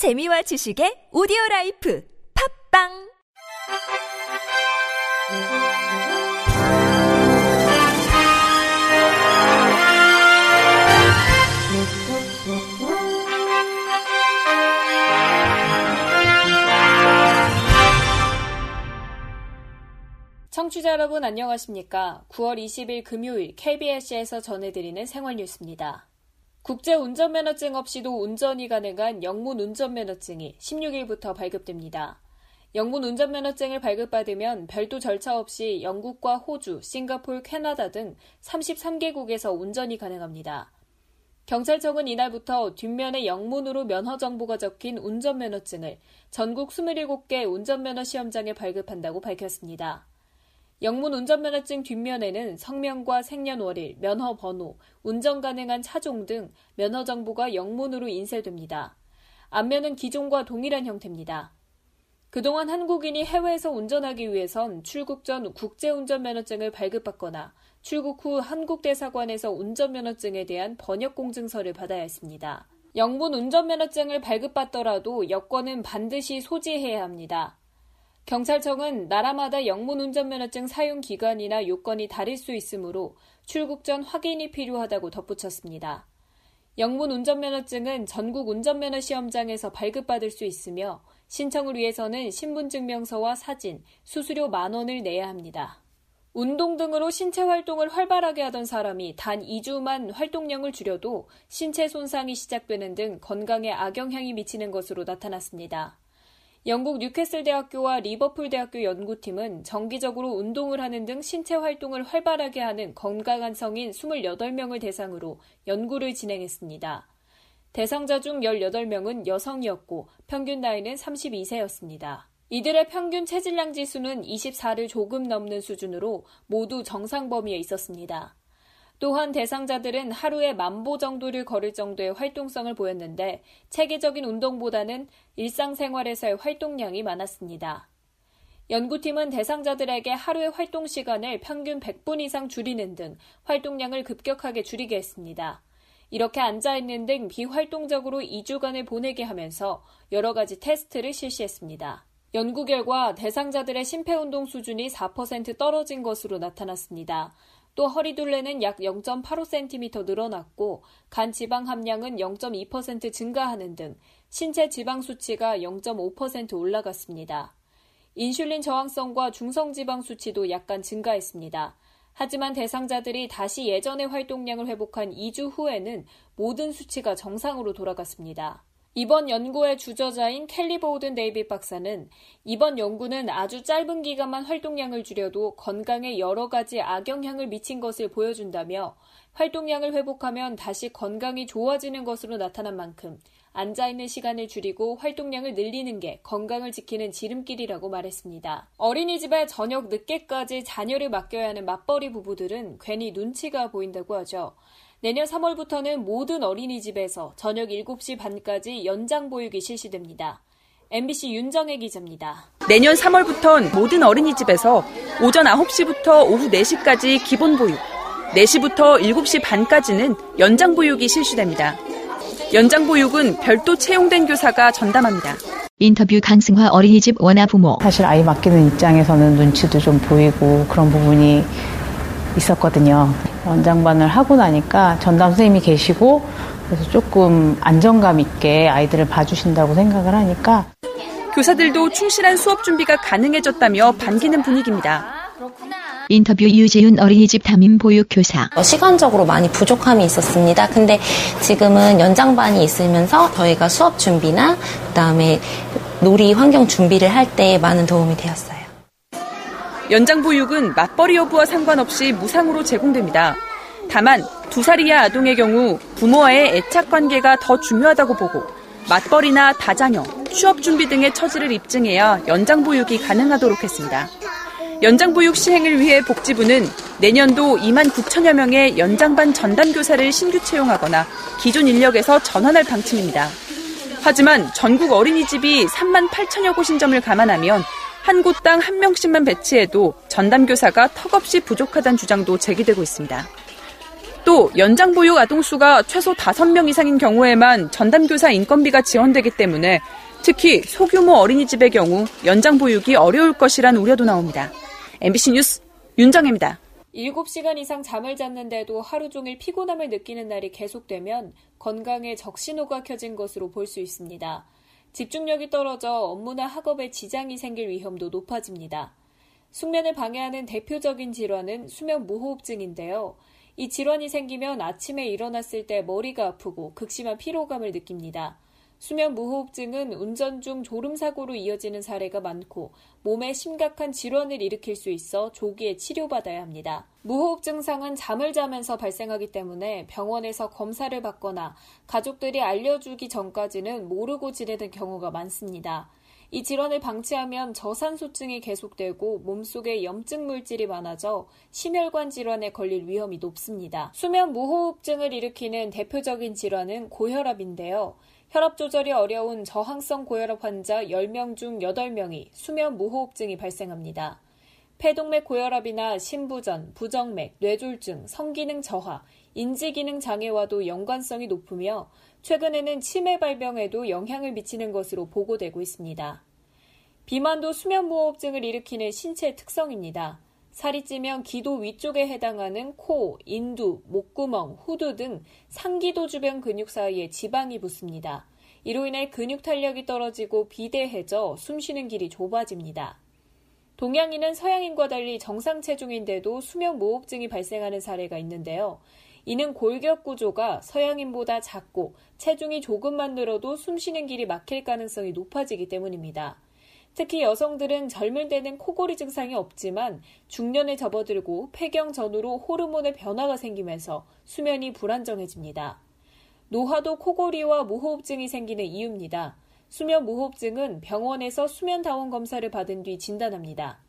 재미와 지식의 오디오 라이프 팟빵 청취자 여러분 안녕하십니까? 9월 20일 금요일 KBS에서 전해드리는 생활 뉴스입니다. 국제 운전면허증 없이도 운전이 가능한 영문 운전면허증이 16일부터 발급됩니다. 영문 운전면허증을 발급받으면 별도 절차 없이 영국과 호주, 싱가폴, 캐나다 등 33개국에서 운전이 가능합니다. 경찰청은 이날부터 뒷면에 영문으로 면허 정보가 적힌 운전면허증을 전국 27개 운전면허 시험장에 발급한다고 밝혔습니다. 영문 운전면허증 뒷면에는 성명과 생년월일, 면허 번호, 운전 가능한 차종 등 면허 정보가 영문으로 인쇄됩니다. 앞면은 기존과 동일한 형태입니다. 그동안 한국인이 해외에서 운전하기 위해선 출국 전 국제운전면허증을 발급받거나 출국 후 한국 대사관에서 운전면허증에 대한 번역 공증서를 받아야 했습니다. 영문 운전면허증을 발급받더라도 여권은 반드시 소지해야 합니다. 경찰청은 나라마다 영문 운전면허증 사용 기간이나 요건이 다를 수 있으므로 출국 전 확인이 필요하다고 덧붙였습니다. 영문 운전면허증은 전국 운전면허 시험장에서 발급받을 수 있으며 신청을 위해서는 신분증명서와 사진, 수수료 만 원을 내야 합니다. 운동 등으로 신체 활동을 활발하게 하던 사람이 단 2주만 활동량을 줄여도 신체 손상이 시작되는 등 건강에 악영향이 미치는 것으로 나타났습니다. 영국 뉴캐슬 대학교와 리버풀 대학교 연구팀은 정기적으로 운동을 하는 등 신체 활동을 활발하게 하는 건강한 성인 28명을 대상으로 연구를 진행했습니다. 대상자 중 18명은 여성이었고 평균 나이는 32세였습니다. 이들의 평균 체질량 지수는 24를 조금 넘는 수준으로 모두 정상 범위에 있었습니다. 또한 대상자들은 하루에 만보 정도를 걸을 정도의 활동성을 보였는데 체계적인 운동보다는 일상생활에서의 활동량이 많았습니다. 연구팀은 대상자들에게 하루의 활동 시간을 평균 100분 이상 줄이는 등 활동량을 급격하게 줄이게 했습니다. 이렇게 앉아있는 등 비활동적으로 2주간을 보내게 하면서 여러 가지 테스트를 실시했습니다. 연구 결과 대상자들의 심폐운동 수준이 4% 떨어진 것으로 나타났습니다. 또 허리둘레는 약 0.85cm 늘어났고 간 지방 함량은 0.2% 증가하는 등 신체 지방 수치가 0.5% 올라갔습니다. 인슐린 저항성과 중성 지방 수치도 약간 증가했습니다. 하지만 대상자들이 다시 예전의 활동량을 회복한 2주 후에는 모든 수치가 정상으로 돌아갔습니다. 이번 연구의 주저자인 켈리 보우든 데이빗 박사는 이번 연구는 아주 짧은 기간만 활동량을 줄여도 건강에 여러 가지 악영향을 미친 것을 보여준다며 활동량을 회복하면 다시 건강이 좋아지는 것으로 나타난 만큼 앉아있는 시간을 줄이고 활동량을 늘리는 게 건강을 지키는 지름길이라고 말했습니다. 어린이집에 저녁 늦게까지 자녀를 맡겨야 하는 맞벌이 부부들은 괜히 눈치가 보인다고 하죠. 내년 3월부터는 모든 어린이집에서 저녁 7시 반까지 연장 보육이 실시됩니다. MBC 윤정혜 기자입니다. 내년 3월부턴 모든 어린이집에서 오전 9시부터 오후 4시까지 기본 보육, 4시부터 7시 반까지는 연장 보육이 실시됩니다. 연장 보육은 별도 채용된 교사가 전담합니다. 인터뷰 강승화 어린이집 원아 부모. 사실 아이 맡기는 입장에서는 눈치도 좀 보이고 그런 부분이 있었거든요. 원장반을 하고 나니까 전담 선생님이 계시고 그래서 조금 안정감 있게 아이들을 봐주신다고 생각을 하니까 교사들도 충실한 수업 준비가 가능해졌다며 반기는 분위기입니다. 인터뷰 유재윤 어린이집 담임 보육 교사. 시간적으로 많이 부족함이 있었습니다. 근데 지금은 연장반이 있으면서 저희가 수업 준비나 그다음에 놀이 환경 준비를 할 때 많은 도움이 되었어요. 연장 보육은 맞벌이 여부와 상관없이 무상으로 제공됩니다. 다만 두 살 이하 아동의 경우 부모와의 애착 관계가 더 중요하다고 보고 맞벌이나 다자녀, 취업 준비 등의 처지를 입증해야 연장 보육이 가능하도록 했습니다. 연장 보육 시행을 위해 복지부는 내년도 2만 9천여 명의 연장반 전담 교사를 신규 채용하거나 기존 인력에서 전환할 방침입니다. 하지만 전국 어린이집이 3만 8천여 곳인 점을 감안하면 한 곳당 한 명씩만 배치해도 전담 교사가 턱없이 부족하다는 주장도 제기되고 있습니다. 또 연장 보육 아동 수가 최소 5명 이상인 경우에만 전담교사 인건비가 지원되기 때문에 특히 소규모 어린이집의 경우 연장 보육이 어려울 것이란 우려도 나옵니다. MBC 뉴스 윤정입니다. 7시간 이상 잠을 잤는데도 하루 종일 피곤함을 느끼는 날이 계속되면 건강에 적신호가 켜진 것으로 볼 수 있습니다. 집중력이 떨어져 업무나 학업에 지장이 생길 위험도 높아집니다. 숙면을 방해하는 대표적인 질환은 수면 무호흡증인데요. 이 질환이 생기면 아침에 일어났을 때 머리가 아프고 극심한 피로감을 느낍니다. 수면 무호흡증은 운전 중 졸음 사고로 이어지는 사례가 많고 몸에 심각한 질환을 일으킬 수 있어 조기에 치료받아야 합니다. 무호흡 증상은 잠을 자면서 발생하기 때문에 병원에서 검사를 받거나 가족들이 알려주기 전까지는 모르고 지내는 경우가 많습니다. 이 질환을 방치하면 저산소증이 계속되고 몸속에 염증 물질이 많아져 심혈관 질환에 걸릴 위험이 높습니다. 수면 무호흡증을 일으키는 대표적인 질환은 고혈압인데요. 혈압 조절이 어려운 저항성 고혈압 환자 10명 중 8명이 수면 무호흡증이 발생합니다. 폐동맥 고혈압이나 심부전, 부정맥, 뇌졸중, 성기능 저하, 인지기능 장애와도 연관성이 높으며 최근에는 치매 발병에도 영향을 미치는 것으로 보고되고 있습니다. 비만도 수면무호흡증을 일으키는 신체 특성입니다. 살이 찌면 기도 위쪽에 해당하는 코, 인두, 목구멍, 후두 등 상기도 주변 근육 사이에 지방이 붙습니다. 이로 인해 근육 탄력이 떨어지고 비대해져 숨쉬는 길이 좁아집니다. 동양인은 서양인과 달리 정상 체중인데도 수면 무호흡증이 발생하는 사례가 있는데요. 이는 골격 구조가 서양인보다 작고 체중이 조금만 늘어도 숨쉬는 길이 막힐 가능성이 높아지기 때문입니다. 특히 여성들은 젊을 때는 코골이 증상이 없지만 중년에 접어들고 폐경 전후로 호르몬의 변화가 생기면서 수면이 불안정해집니다. 노화도 코골이와 무호흡증이 생기는 이유입니다. 수면 무호흡증은 병원에서 수면다원 검사를 받은 뒤 진단합니다.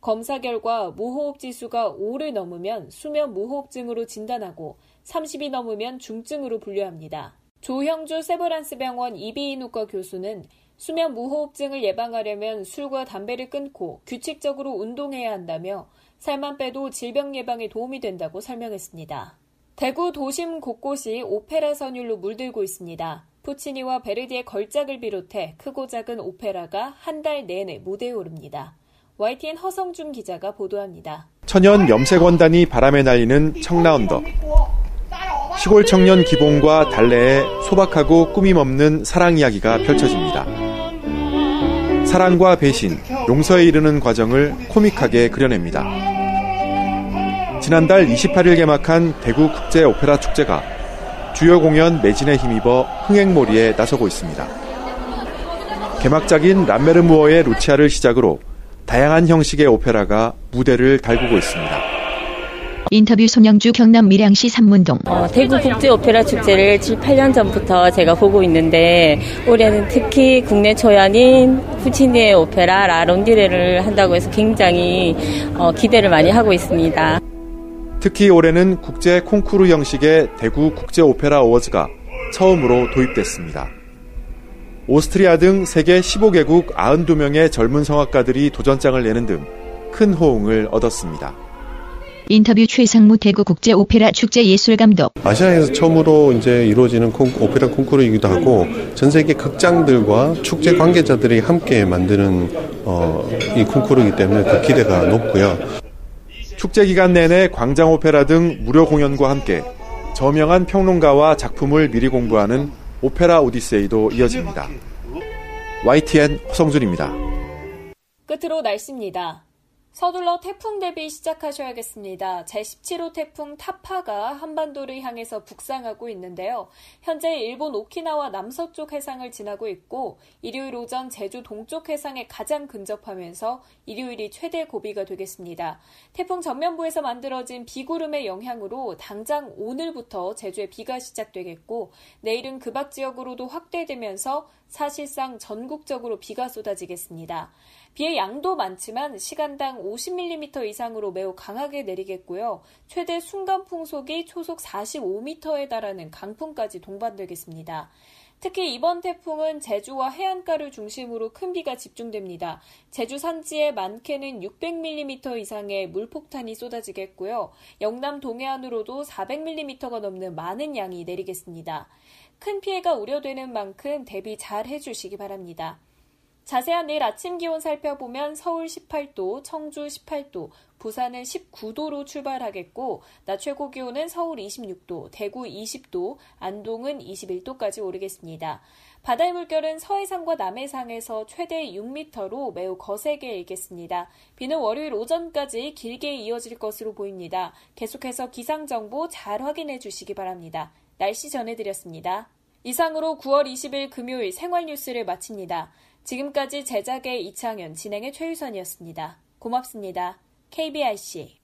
검사 결과 무호흡 지수가 5를 넘으면 수면 무호흡증으로 진단하고 30이 넘으면 중증으로 분류합니다. 조형주 세브란스 병원 이비인후과 교수는 수면 무호흡증을 예방하려면 술과 담배를 끊고 규칙적으로 운동해야 한다며 살만 빼도 질병 예방에 도움이 된다고 설명했습니다. 대구 도심 곳곳이 오페라 선율로 물들고 있습니다. 푸치니와 베르디의 걸작을 비롯해 크고 작은 오페라가 한 달 내내 무대에 오릅니다. YTN 허성준 기자가 보도합니다. 천연 염색원단이 바람에 날리는 청라 언덕. 시골 청년 기봉과 달래의 소박하고 꾸밈 없는 사랑 이야기가 펼쳐집니다. 사랑과 배신, 용서에 이르는 과정을 코믹하게 그려냅니다. 지난달 28일 개막한 대구 국제 오페라 축제가 주요 공연 매진에 힘입어 흥행몰이에 나서고 있습니다. 개막작인 람메르무어의 루치아를 시작으로 다양한 형식의 오페라가 무대를 달구고 있습니다. 인터뷰 송영주 경남 밀양시 삼문동. 어, 대구 국제 오페라 축제를 7, 8년 전부터 제가 보고 있는데 올해는 특히 국내 초연인 푸치니의 오페라 라론디레를 한다고 해서 굉장히 어, 기대를 많이 하고 있습니다. 특히 올해는 국제 콩쿠르 형식의 대구 국제 오페라 어워즈가 처음으로 도입됐습니다. 오스트리아 등 세계 15개국 92명의 젊은 성악가들이 도전장을 내는 등 큰 호응을 얻었습니다. 인터뷰 최상무 대구 국제 오페라 축제 예술 감독. 아시아에서 처음으로 이제 이루어지는 콩, 오페라 콩쿠르이기도 하고 전 세계 극장들과 축제 관계자들이 함께 만드는 어, 이 콩쿠르이기 때문에 그 기대가 높고요. 축제 기간 내내 광장 오페라 등 무료 공연과 함께 저명한 평론가와 작품을 미리 공부하는 오페라 오디세이도 이어집니다. YTN 허성준입니다. 끝으로 날씨입니다. 서둘러 태풍 대비 시작하셔야겠습니다. 제17호 태풍 타파가 한반도를 향해서 북상하고 있는데요. 현재 일본 오키나와 남서쪽 해상을 지나고 있고 일요일 오전 제주 동쪽 해상에 가장 근접하면서 일요일이 최대 고비가 되겠습니다. 태풍 전면부에서 만들어진 비구름의 영향으로 당장 오늘부터 제주에 비가 시작되겠고 내일은 그밖 지역으로도 확대되면서 사실상 전국적으로 비가 쏟아지겠습니다. 비의 양도 많지만 시간당 50mm 이상으로 매우 강하게 내리겠고요. 최대 순간 풍속이 초속 45m에 달하는 강풍까지 동반되겠습니다. 특히 이번 태풍은 제주와 해안가를 중심으로 큰 비가 집중됩니다. 제주 산지에 많게는 600mm 이상의 물폭탄이 쏟아지겠고요. 영남 동해안으로도 400mm가 넘는 많은 양이 내리겠습니다. 큰 피해가 우려되는 만큼 대비 잘 해주시기 바랍니다. 자세한 내일 아침 기온 살펴보면 서울 18도, 청주 18도, 부산은 19도로 출발하겠고, 낮 최고 기온은 서울 26도, 대구 20도, 안동은 21도까지 오르겠습니다. 바다의 물결은 서해상과 남해상에서 최대 6m로 매우 거세게 일겠습니다. 비는 월요일 오전까지 길게 이어질 것으로 보입니다. 계속해서 기상 정보 잘 확인해 주시기 바랍니다. 날씨 전해드렸습니다. 이상으로 9월 20일 금요일 생활 뉴스를 마칩니다. 지금까지 제작의 이창현, 진행의 최유선이었습니다. 고맙습니다. KBIC